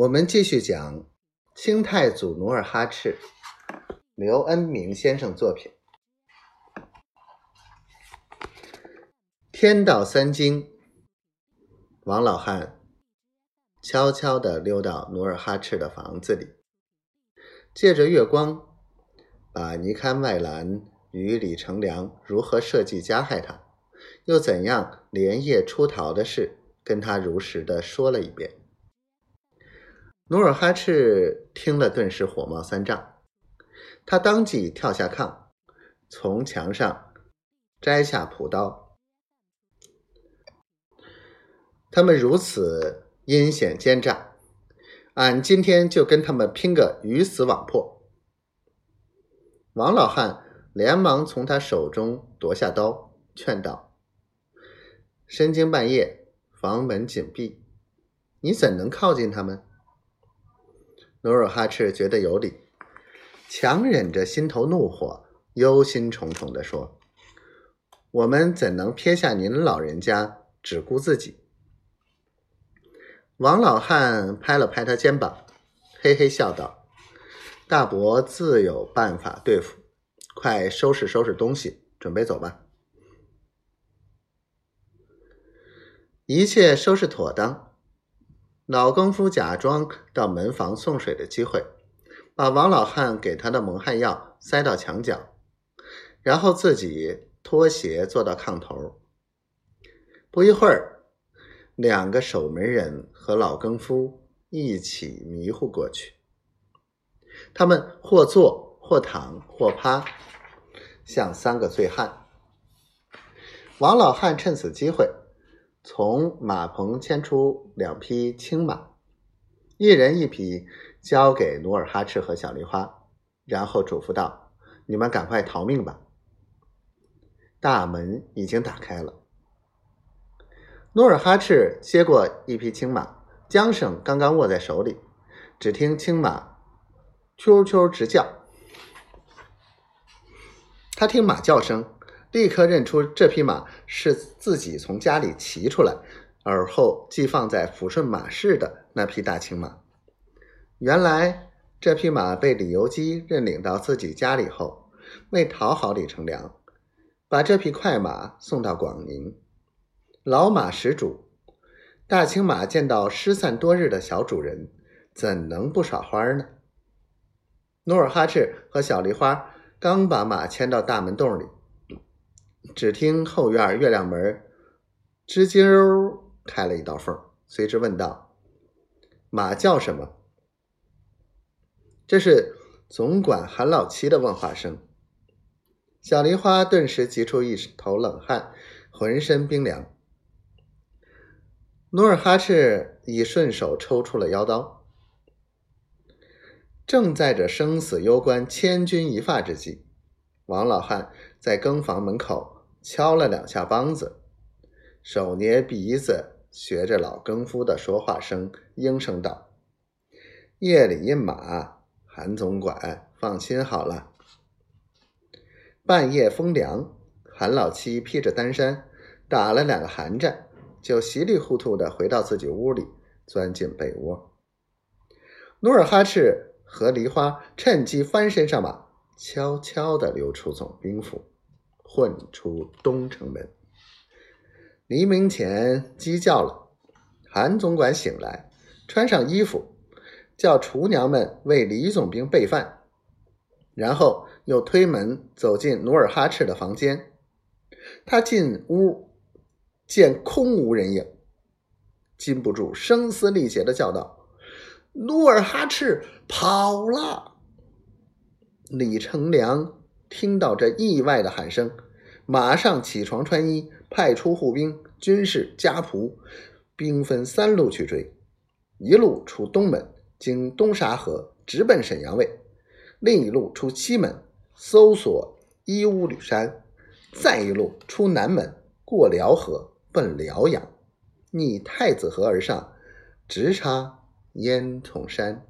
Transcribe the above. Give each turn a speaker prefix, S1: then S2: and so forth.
S1: 我们继续讲清太祖努尔哈赤，刘恩明先生作品《天道三经》。王老汉悄悄地溜到努尔哈赤的房子里，借着月光，把尼堪外兰与李成梁如何设计加害他，又怎样连夜出逃的事，跟他如实的说了一遍。努尔哈赤听了，顿时火冒三丈。他当即跳下炕，从墙上摘下朴刀。他们如此阴险奸诈，俺今天就跟他们拼个鱼死网破！王老汉连忙从他手中夺下刀，劝道：“深更半夜，房门紧闭，你怎能靠近他们？”努尔哈赤觉得有理，强忍着心头怒火，忧心忡忡地说：“我们怎能撇下您老人家，只顾自己？”王老汉拍了拍他肩膀，嘿嘿笑道：“大伯自有办法对付，快收拾收拾东西，准备走吧。”一切收拾妥当。老更夫假装到门房送水的机会，把王老汉给他的蒙汗药塞到墙角，然后自己脱鞋坐到炕头。不一会儿，两个守门人和老更夫一起迷糊过去。他们或坐或躺或趴，像三个醉汉。王老汉趁此机会。从马棚牵出两匹青马，一人一匹，交给努尔哈赤和小梨花，然后嘱咐道：“你们赶快逃命吧！”大门已经打开了。努尔哈赤接过一匹青马，缰绳刚刚握在手里，只听青马“啾啾”直叫，他听马叫声。立刻认出这匹马是自己从家里骑出来，而后寄放在抚顺马市的那匹大青马。原来这匹马被李由基认领到自己家里后，为讨好李成梁，把这匹快马送到广宁。老马识主，大青马见到失散多日的小主人，怎能不耍花呢？努尔哈赤和小梨花刚把马牵到大门洞里。只听后院月亮门吱啾开了一道缝，随之问道：“马叫什么？”这是总管韩老七的问话声。小梨花顿时急出一头冷汗，浑身冰凉。努尔哈赤已顺手抽出了腰刀，正在这生死攸关、千钧一发之际。王老汉在更房门口敲了两下梆子，手捏鼻子，学着老更夫的说话声，应声道：“夜里印马，韩总管放心好了。”半夜风凉，韩老七披着单衫，打了两个寒战，就稀里糊涂的回到自己屋里，钻进被窝。努尔哈赤和梨花趁机翻身上马。悄悄地溜出总兵府，混出东城门。黎明前鸡叫了，韩总管醒来，穿上衣服，叫厨娘们为李总兵备饭，然后又推门走进努尔哈赤的房间。他进屋见空无人影，禁不住声嘶力竭的叫道：“努尔哈赤跑了！”李成梁听到这意外的喊声，马上起床穿衣，派出护兵、军士、家仆，兵分三路去追：一路出东门，经东沙河，直奔沈阳卫；另一路出西门，搜索伊乌吕山；再一路出南门，过辽河，奔辽阳，逆太子河而上，直插烟囱山。